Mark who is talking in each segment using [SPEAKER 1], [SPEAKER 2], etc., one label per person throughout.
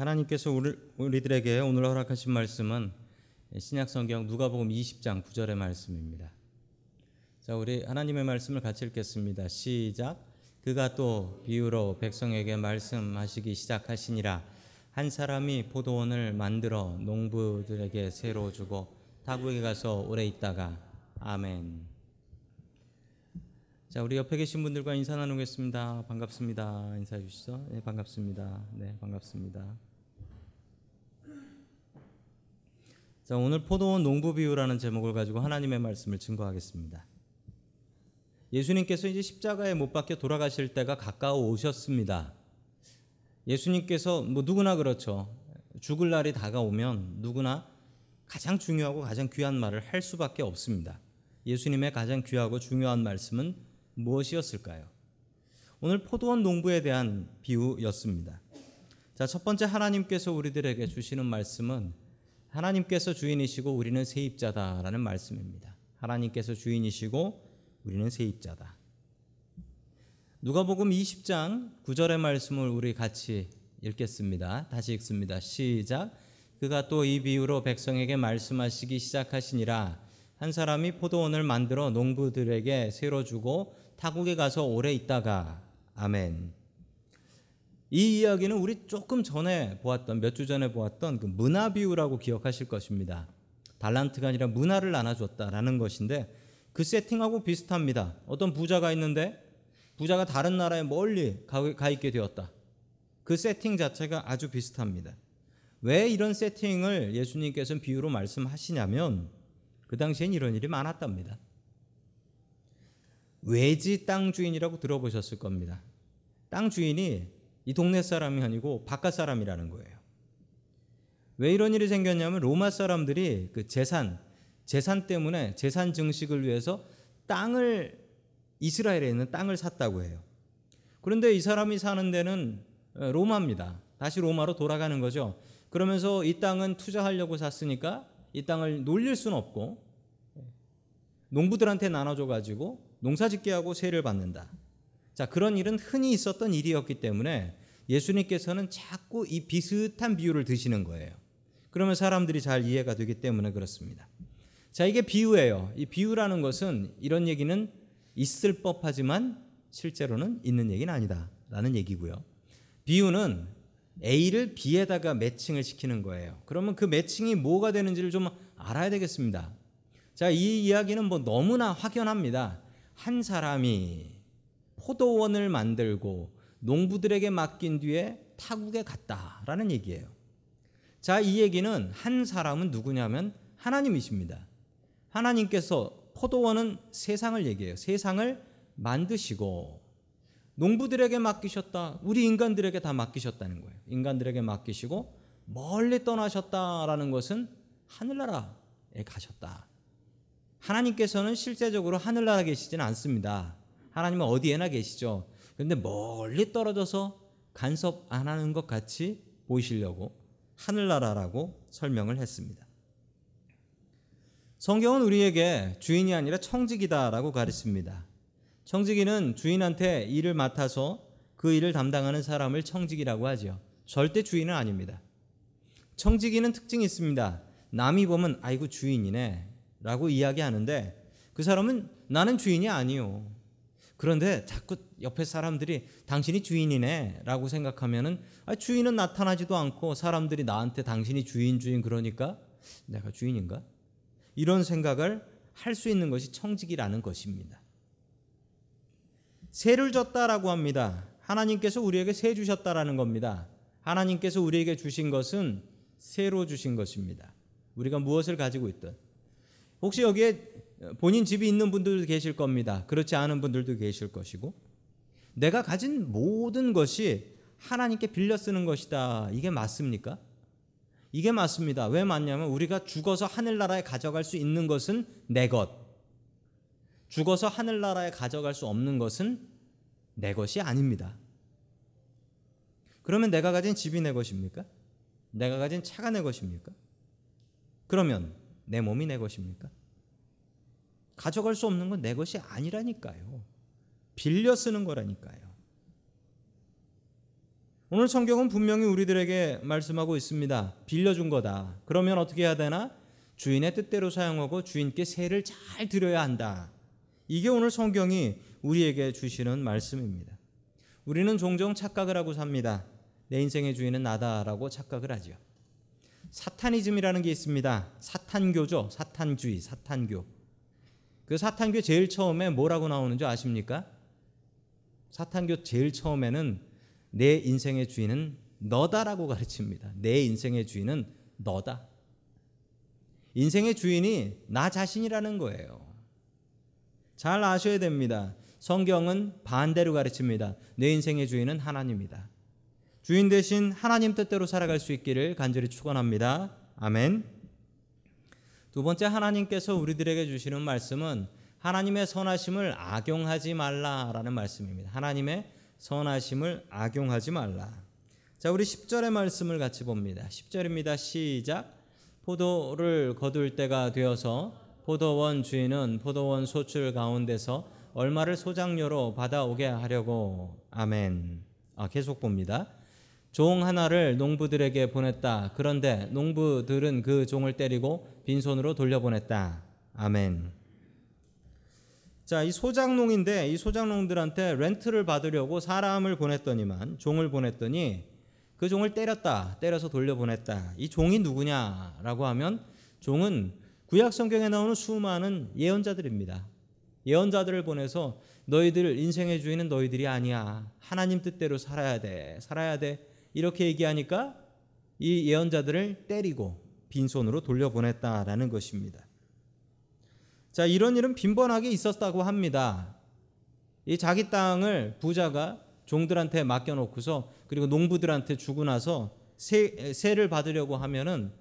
[SPEAKER 1] 하나님께서 우리, 우리들에게 오늘 허락하신 말씀은 신약성경 누가복음 20장 9절의 말씀입니다. 자, 우리 하나님의 말씀을 같이 읽겠습니다. 시작. 그가 또 비유로 백성에게 말씀하시기 시작하시니라. 한 사람이 포도원을 만들어 농부들에게 새로 주고 타국에 가서 오래 있다가 아멘. 자, 우리 옆에 계신 분들과 인사 나누겠습니다. 반갑습니다. 인사해 주시죠. 네, 반갑습니다. 네, 반갑습니다. 자, 오늘 포도원 농부 비유라는 제목을 가지고 하나님의 말씀을 증거하겠습니다. 예수님께서 이제 십자가에 못 박혀 돌아가실 때가 가까워 오셨습니다. 예수님께서 뭐 누구나 그렇죠. 죽을 날이 다가오면 누구나 가장 중요하고 가장 귀한 말을 할 수밖에 없습니다. 예수님의 가장 귀하고 중요한 말씀은 무엇이었을까요? 오늘 포도원 농부에 대한 비유였습니다. 자, 첫 번째 하나님께서 우리들에게 주시는 말씀은 하나님께서 주인이시고 우리는 세입자다라는 말씀입니다. 하나님께서 주인이시고 우리는 세입자다. 누가복음 20장 9절의 말씀을 우리 같이 읽겠습니다. 다시 읽습니다. 시작. 그가 또 이 비유로 백성에게 말씀하시기 시작하시니라 한 사람이 포도원을 만들어 농부들에게 새로 주고 타국에 가서 오래 있다가 아멘. 이 이야기는 우리 조금 전에 보았던 몇 주 전에 보았던 그 문화 비유라고 기억하실 것입니다. 달란트가 아니라 문화를 나눠줬다라는 것인데 그 세팅하고 비슷합니다. 어떤 부자가 있는데 부자가 다른 나라에 멀리 가 있게 되었다. 그 세팅 자체가 아주 비슷합니다. 왜 이런 세팅을 예수님께서는 비유로 말씀하시냐면 그 당시엔 이런 일이 많았답니다. 외지 땅 주인이라고 들어보셨을 겁니다. 땅 주인이 이 동네 사람이 아니고 바깥 사람이라는 거예요. 왜 이런 일이 생겼냐면 로마 사람들이 그 재산, 재산 때문에 재산 증식을 위해서 땅을 이스라엘에 있는 땅을 샀다고 해요. 그런데 이 사람이 사는 데는 어, 로마입니다. 다시 로마로 돌아가는 거죠. 그러면서 이 땅은 투자하려고 샀으니까 이 땅을 놀릴 수는 없고 농부들한테 나눠줘 가지고 농사짓게 하고 세를 받는다. 자, 그런 일은 흔히 있었던 일이었기 때문에 예수님께서는 자꾸 이 비슷한 비유를 드시는 거예요. 그러면 사람들이 잘 이해가 되기 때문에 그렇습니다. 자, 이게 비유예요. 이 비유라는 것은 이런 얘기는 있을 법하지만 실제로는 있는 얘기는 아니다라는 얘기고요. 비유는 A를 B에다가 매칭을 시키는 거예요. 그러면 그 매칭이 뭐가 되는지를 좀 알아야 되겠습니다. 자, 이 이야기는 뭐 너무나 확연합니다. 한 사람이 포도원을 만들고 농부들에게 맡긴 뒤에 타국에 갔다라는 얘기예요. 자, 이 얘기는 한 사람은 누구냐면 하나님이십니다. 하나님께서 포도원은 세상을 얘기해요. 세상을 만드시고 농부들에게 맡기셨다. 우리 인간들에게 다 맡기셨다는 거예요. 인간들에게 맡기시고 멀리 떠나셨다라는 것은 하늘나라에 가셨다. 하나님께서는 실제적으로 하늘나라 계시지는 않습니다. 하나님은 어디에나 계시죠. 그런데 멀리 떨어져서 간섭 안 하는 것 같이 보이시려고 하늘나라라고 설명을 했습니다. 성경은 우리에게 주인이 아니라 청지기다라고 가르칩니다. 청지기는 주인한테 일을 맡아서 그 일을 담당하는 사람을 청지기라고 하죠. 절대 주인은 아닙니다. 청지기는 특징이 있습니다. 남이 보면 아이고 주인이네 라고 이야기하는데 그 사람은 나는 주인이 아니요. 그런데 자꾸 옆에 사람들이 당신이 주인이네 라고 생각하면은 아, 주인은 나타나지도 않고 사람들이 나한테 당신이 주인 주인 그러니까 내가 주인인가? 이런 생각을 할 수 있는 것이 청직이라는 것입니다. 세를 줬다라고 합니다. 하나님께서 우리에게 세 주셨다라는 겁니다. 하나님께서 우리에게 주신 것은 세로 주신 것입니다. 우리가 무엇을 가지고 있든 혹시 여기에 본인 집이 있는 분들도 계실 겁니다. 그렇지 않은 분들도 계실 것이고 내가 가진 모든 것이 하나님께 빌려 쓰는 것이다. 이게 맞습니까? 이게 맞습니다. 왜 맞냐면 우리가 죽어서 하늘나라에 가져갈 수 있는 것은 내 것. 죽어서 하늘나라에 가져갈 수 없는 것은 내 것이 아닙니다. 그러면 내가 가진 집이 내 것입니까? 내가 가진 차가 내 것입니까? 그러면 내 몸이 내 것입니까? 가져갈 수 없는 건 내 것이 아니라니까요. 빌려 쓰는 거라니까요. 오늘 성경은 분명히 우리들에게 말씀하고 있습니다. 빌려준 거다. 그러면 어떻게 해야 되나? 주인의 뜻대로 사용하고 주인께 세를 잘 드려야 한다. 이게 오늘 성경이 우리에게 주시는 말씀입니다. 우리는 종종 착각을 하고 삽니다. 내 인생의 주인은 나다라고 착각을 하죠. 사타니즘이라는 게 있습니다. 사탄교죠. 사탄주의, 사탄교. 그 사탄교 제일 처음에 뭐라고 나오는지 아십니까? 사탄교 제일 처음에는 내 인생의 주인은 너다라고 가르칩니다. 내 인생의 주인은 너다. 인생의 주인이 나 자신이라는 거예요. 잘 아셔야 됩니다. 성경은 반대로 가르칩니다. 내 인생의 주인은 하나님이다. 주인 대신 하나님 뜻대로 살아갈 수 있기를 간절히 축원합니다. 아멘. 두 번째 하나님께서 우리들에게 주시는 말씀은 하나님의 선하심을 악용하지 말라라는 말씀입니다. 하나님의 선하심을 악용하지 말라. 자, 우리 10절의 말씀을 같이 봅니다. 10절입니다. 시작. 포도를 거둘 때가 되어서 포도원 주인은 포도원 소출 가운데서 얼마를 소장료로 받아오게 하려고 아멘. 아, 계속 봅니다. 종 하나를 농부들에게 보냈다. 그런데 농부들은 그 종을 때리고 빈손으로 돌려보냈다. 아멘. 자, 이 소장농인데 이 소장농들한테 렌트를 받으려고 사람을 보냈더니만 종을 보냈더니 그 종을 때렸다. 때려서 돌려보냈다. 이 종이 누구냐라고 하면 종은 구약 성경에 나오는 수많은 예언자들입니다. 예언자들을 보내서 너희들 인생의 주인은 너희들이 아니야. 하나님 뜻대로 살아야 돼. 살아야 돼. 이렇게 얘기하니까 이 예언자들을 때리고 빈손으로 돌려보냈다라는 것입니다. 자, 이런 일은 빈번하게 있었다고 합니다. 이 자기 땅을 부자가 종들한테 맡겨놓고서 그리고 농부들한테 주고 나서 세, 세를 받으려고 하면은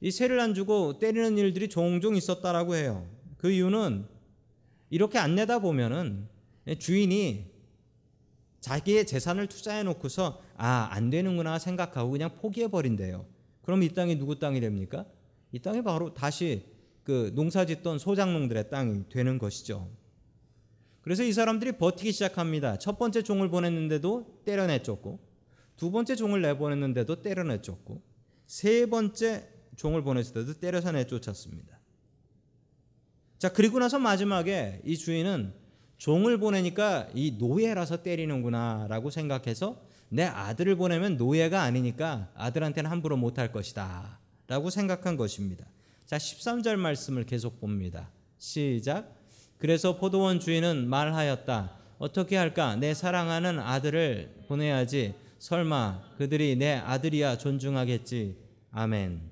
[SPEAKER 1] 이 세를 안 주고 때리는 일들이 종종 있었다라고 해요. 그 이유는 이렇게 안 내다 보면은 주인이 자기의 재산을 투자해 놓고서 아, 안 되는구나 생각하고 그냥 포기해 버린대요. 그럼 이 땅이 누구 땅이 됩니까? 이 땅이 바로 다시 그 농사 짓던 소장농들의 땅이 되는 것이죠. 그래서 이 사람들이 버티기 시작합니다. 첫 번째 종을 보냈는데도 때려내쫓고, 두 번째 종을 내보냈는데도 때려내쫓고, 세 번째 종을 보냈을 때도 때려서 내쫓았습니다. 자, 그리고 나서 마지막에 이 주인은 종을 보내니까 이 노예라서 때리는구나라고 생각해서 내 아들을 보내면 노예가 아니니까 아들한테는 함부로 못할 것이다. 라고 생각한 것입니다. 자, 13절 말씀을 계속 봅니다. 시작. 그래서 포도원 주인은 말하였다. 어떻게 할까? 내 사랑하는 아들을 보내야지. 설마 그들이 내 아들이야 존중하겠지. 아멘.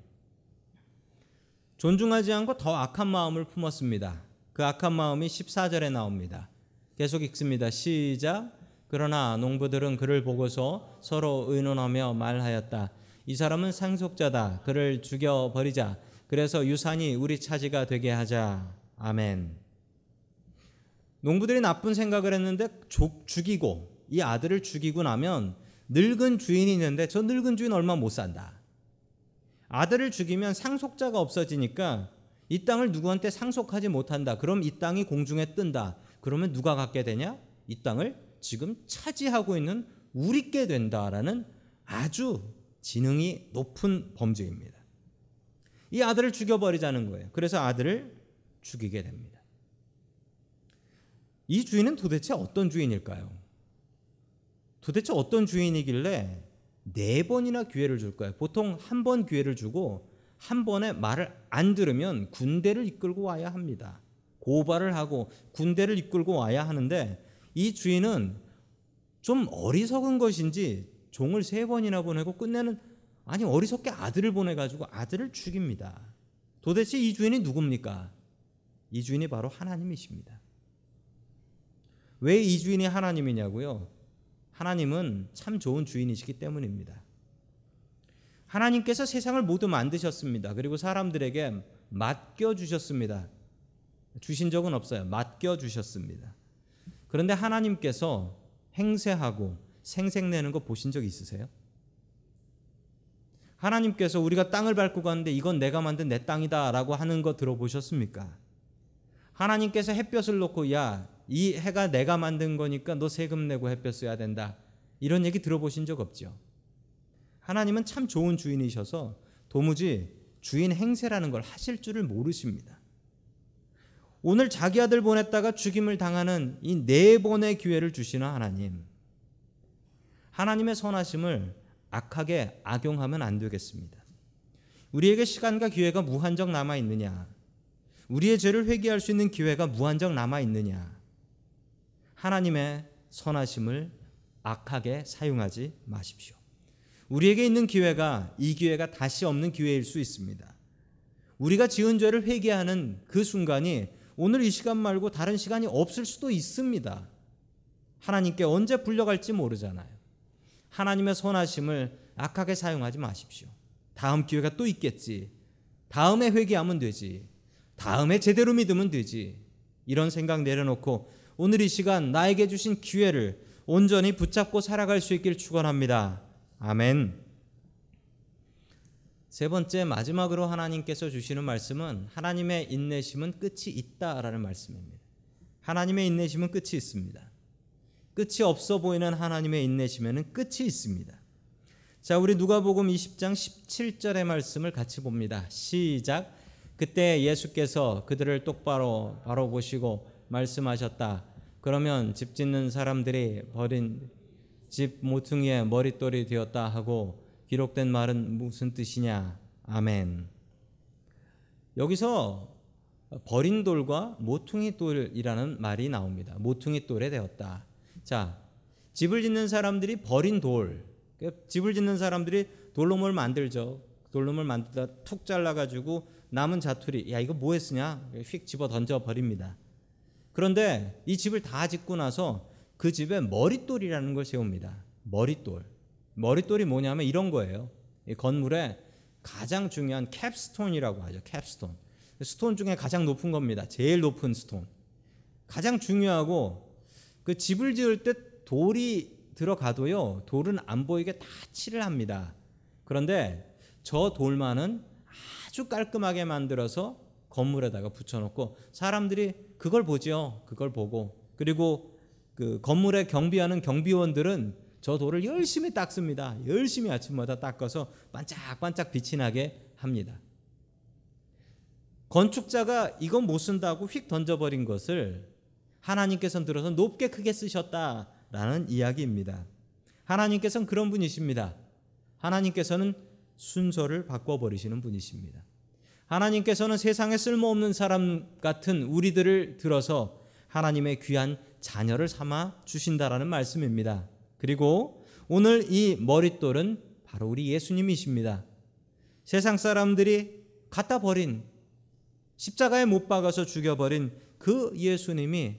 [SPEAKER 1] 존중하지 않고 더 악한 마음을 품었습니다. 그 악한 마음이 14절에 나옵니다. 계속 읽습니다. 시작. 그러나 농부들은 그를 보고서 서로 의논하며 말하였다. 이 사람은 상속자다. 그를 죽여 버리자. 그래서 유산이 우리 차지가 되게 하자. 아멘. 농부들이 나쁜 생각을 했는데 죽이고 이 아들을 죽이고 나면 늙은 주인이 있는데 저 늙은 주인 얼마 못 산다. 아들을 죽이면 상속자가 없어지니까 이 땅을 누구한테 상속하지 못한다. 그럼 이 땅이 공중에 뜬다. 그러면 누가 갖게 되냐? 이 땅을 지금 차지하고 있는 우리께 된다라는 아주 지능이 높은 범죄입니다. 이 아들을 죽여버리자는 거예요. 그래서 아들을 죽이게 됩니다. 이 주인은 도대체 어떤 주인일까요? 도대체 어떤 주인이길래 네 번이나 기회를 줄까요? 보통 한 번 기회를 주고 한 번에 말을 안 들으면 군대를 이끌고 와야 합니다. 고발을 하고 군대를 이끌고 와야 하는데 이 주인은 좀 어리석은 것인지 종을 세 번이나 보내고 끝내는 아니 어리석게 아들을 보내 가지고 아들을 죽입니다. 도대체 이 주인이 누굽니까? 이 주인이 바로 하나님이십니다. 왜 이 주인이 하나님이냐고요? 하나님은 참 좋은 주인이시기 때문입니다. 하나님께서 세상을 모두 만드셨습니다. 그리고 사람들에게 맡겨 주셨습니다. 주신 적은 없어요. 맡겨 주셨습니다. 그런데 하나님께서 행세하고 생색내는 거 보신 적 있으세요? 하나님께서 우리가 땅을 밟고 가는데 이건 내가 만든 내 땅이다라고 하는 거 들어보셨습니까? 하나님께서 햇볕을 놓고 야, 이 해가 내가 만든 거니까 너 세금 내고 햇볕 써야 된다. 이런 얘기 들어보신 적 없죠? 하나님은 참 좋은 주인이셔서 도무지 주인 행세라는 걸 하실 줄을 모르십니다. 오늘 자기 아들 보냈다가 죽임을 당하는 이 네 번의 기회를 주시는 하나님. 하나님의 선하심을 악하게 악용하면 안 되겠습니다. 우리에게 시간과 기회가 무한정 남아 있느냐? 우리의 죄를 회개할 수 있는 기회가 무한정 남아 있느냐? 하나님의 선하심을 악하게 사용하지 마십시오. 우리에게 있는 기회가 이 기회가 다시 없는 기회일 수 있습니다. 우리가 지은 죄를 회개하는 그 순간이 오늘 이 시간 말고 다른 시간이 없을 수도 있습니다. 하나님께 언제 불려갈지 모르잖아요. 하나님의 선하심을 악하게 사용하지 마십시오. 다음 기회가 또 있겠지. 다음에 회개하면 되지. 다음에 제대로 믿으면 되지. 이런 생각 내려놓고 오늘 이 시간 나에게 주신 기회를 온전히 붙잡고 살아갈 수 있길 축원합니다. 아멘. 세 번째 마지막으로 하나님께서 주시는 말씀은 하나님의 인내심은 끝이 있다라는 말씀입니다. 하나님의 인내심은 끝이 있습니다. 끝이 없어 보이는 하나님의 인내심에는 끝이 있습니다. 자, 우리 누가복음 20장 17절의 말씀을 같이 봅니다. 시작. 그때 예수께서 그들을 똑바로 바로 보시고 말씀하셨다. 그러면 집 짓는 사람들이 버린 집 모퉁이에 머릿돌이 되었다 하고 기록된 말은 무슨 뜻이냐? 아멘. 여기서 버린 돌과 모퉁이 돌이라는 말이 나옵니다. 모퉁이 돌에 되었다. 자, 집을 짓는 사람들이 버린 돌, 그 집을 짓는 사람들이 뭘 만들죠. 뭘 만들다 툭 잘라가지고 남은 자투리, 야 이거 뭐에 쓰냐? 휙 집어 던져 버립니다. 그런데 이 집을 다 짓고 나서 그 집에 머릿돌이라는 걸 세웁니다. 머릿돌. 머릿돌이 뭐냐면 이런 거예요. 이 건물에 가장 중요한 capstone이라고 하죠. capstone. stone 중에 가장 높은 겁니다. 제일 높은 stone. 가장 중요하고 그 집을 지을 때 돌이 들어가도요. 돌은 안 보이게 다 칠을 합니다. 그런데 저 돌만은 아주 깔끔하게 만들어서 건물에다가 붙여놓고 사람들이 그걸 보죠. 그걸 보고 그리고 그 건물에 경비하는 경비원들은 저 돌을 열심히 닦습니다. 열심히 아침마다 닦아서 반짝반짝 빛이 나게 합니다. 건축자가 이건 못 쓴다고 휙 던져버린 것을 하나님께서는 들어서 높게 크게 쓰셨다라는 이야기입니다. 하나님께서는 그런 분이십니다. 하나님께서는 순서를 바꿔버리시는 분이십니다. 하나님께서는 세상에 쓸모없는 사람 같은 우리들을 들어서 하나님의 귀한 자녀를 삼아 주신다라는 말씀입니다. 그리고 오늘 이 머릿돌은 바로 우리 예수님이십니다. 세상 사람들이 갖다 버린 십자가에 못 박아서 죽여버린 그 예수님이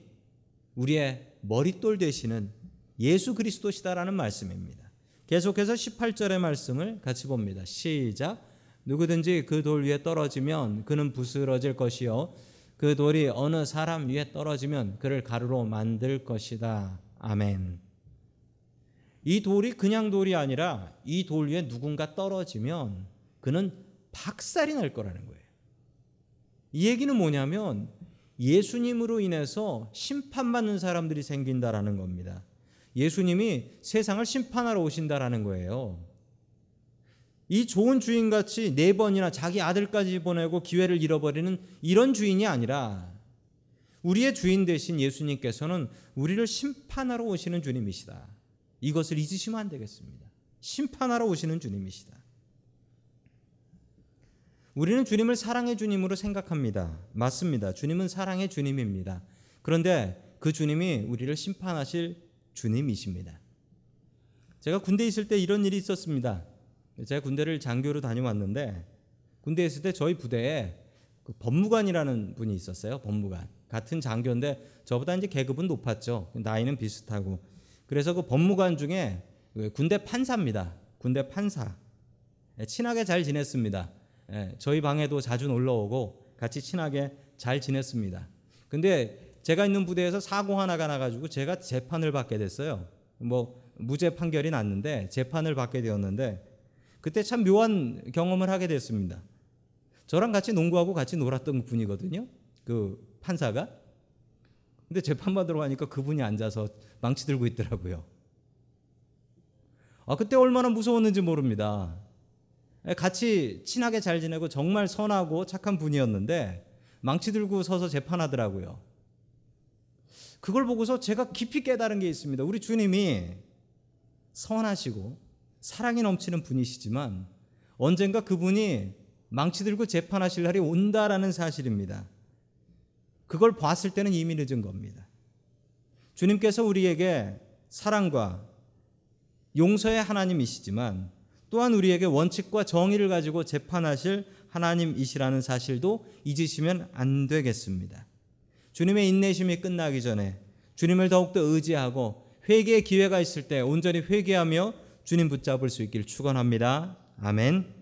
[SPEAKER 1] 우리의 머릿돌 되시는 예수 그리스도시다라는 말씀입니다. 계속해서 18절의 말씀을 같이 봅니다. 시작. 누구든지 그 돌 위에 떨어지면 그는 부스러질 것이요 그 돌이 어느 사람 위에 떨어지면 그를 가루로 만들 것이다. 아멘. 이 돌이 그냥 돌이 아니라 이 돌 위에 누군가 떨어지면 그는 박살이 날 거라는 거예요. 이 얘기는 뭐냐면 예수님으로 인해서 심판받는 사람들이 생긴다라는 겁니다. 예수님이 세상을 심판하러 오신다라는 거예요. 이 좋은 주인같이 네 번이나 자기 아들까지 보내고 기회를 잃어버리는 이런 주인이 아니라 우리의 주인 되신 예수님께서는 우리를 심판하러 오시는 주님이시다. 이것을 잊으시면 안 되겠습니다. 심판하러 오시는 주님이시다. 우리는 주님을 사랑의 주님으로 생각합니다. 맞습니다. 주님은 사랑의 주님입니다. 그런데 그 주님이 우리를 심판하실 주님이십니다. 제가 군대 있을 때 이런 일이 있었습니다. 제가 군대를 장교로 다녀왔는데 군대에 있을 때 저희 부대에 그 법무관이라는 분이 있었어요. 법무관. 같은 장교인데 저보다 이제 계급은 높았죠. 나이는 비슷하고. 그래서 그 법무관 중에 그 군대 판사입니다. 군대 판사. 예, 친하게 잘 지냈습니다. 예, 저희 방에도 자주 놀러 오고 같이 친하게 잘 지냈습니다. 근데 제가 있는 부대에서 사고 하나가 나가지고 제가 재판을 받게 됐어요. 뭐 무죄 판결이 났는데 재판을 받게 되었는데 그때 참 묘한 경험을 하게 됐습니다. 저랑 같이 농구하고 같이 놀았던 분이거든요. 그 판사가. 근데 재판받으러 가니까 그분이 앉아서 망치 들고 있더라고요. 아, 그때 얼마나 무서웠는지 모릅니다. 예, 같이 친하게 잘 지내고 정말 선하고 착한 분이었는데 망치 들고 서서 재판하더라고요. 그걸 보고서 제가 깊이 깨달은 게 있습니다. 우리 주님이 선하시고 사랑이 넘치는 분이시지만 언젠가 그분이 망치 들고 재판하실 날이 온다라는 사실입니다. 그걸 봤을 때는 이미 늦은 겁니다. 주님께서 우리에게 사랑과 용서의 하나님이시지만 또한 우리에게 원칙과 정의를 가지고 재판하실 하나님이시라는 사실도 잊으시면 안 되겠습니다. 주님의 인내심이 끝나기 전에 주님을 더욱더 의지하고 회개의 기회가 있을 때 온전히 회개하며 주님 붙잡을 수 있길 축원합니다. 아멘.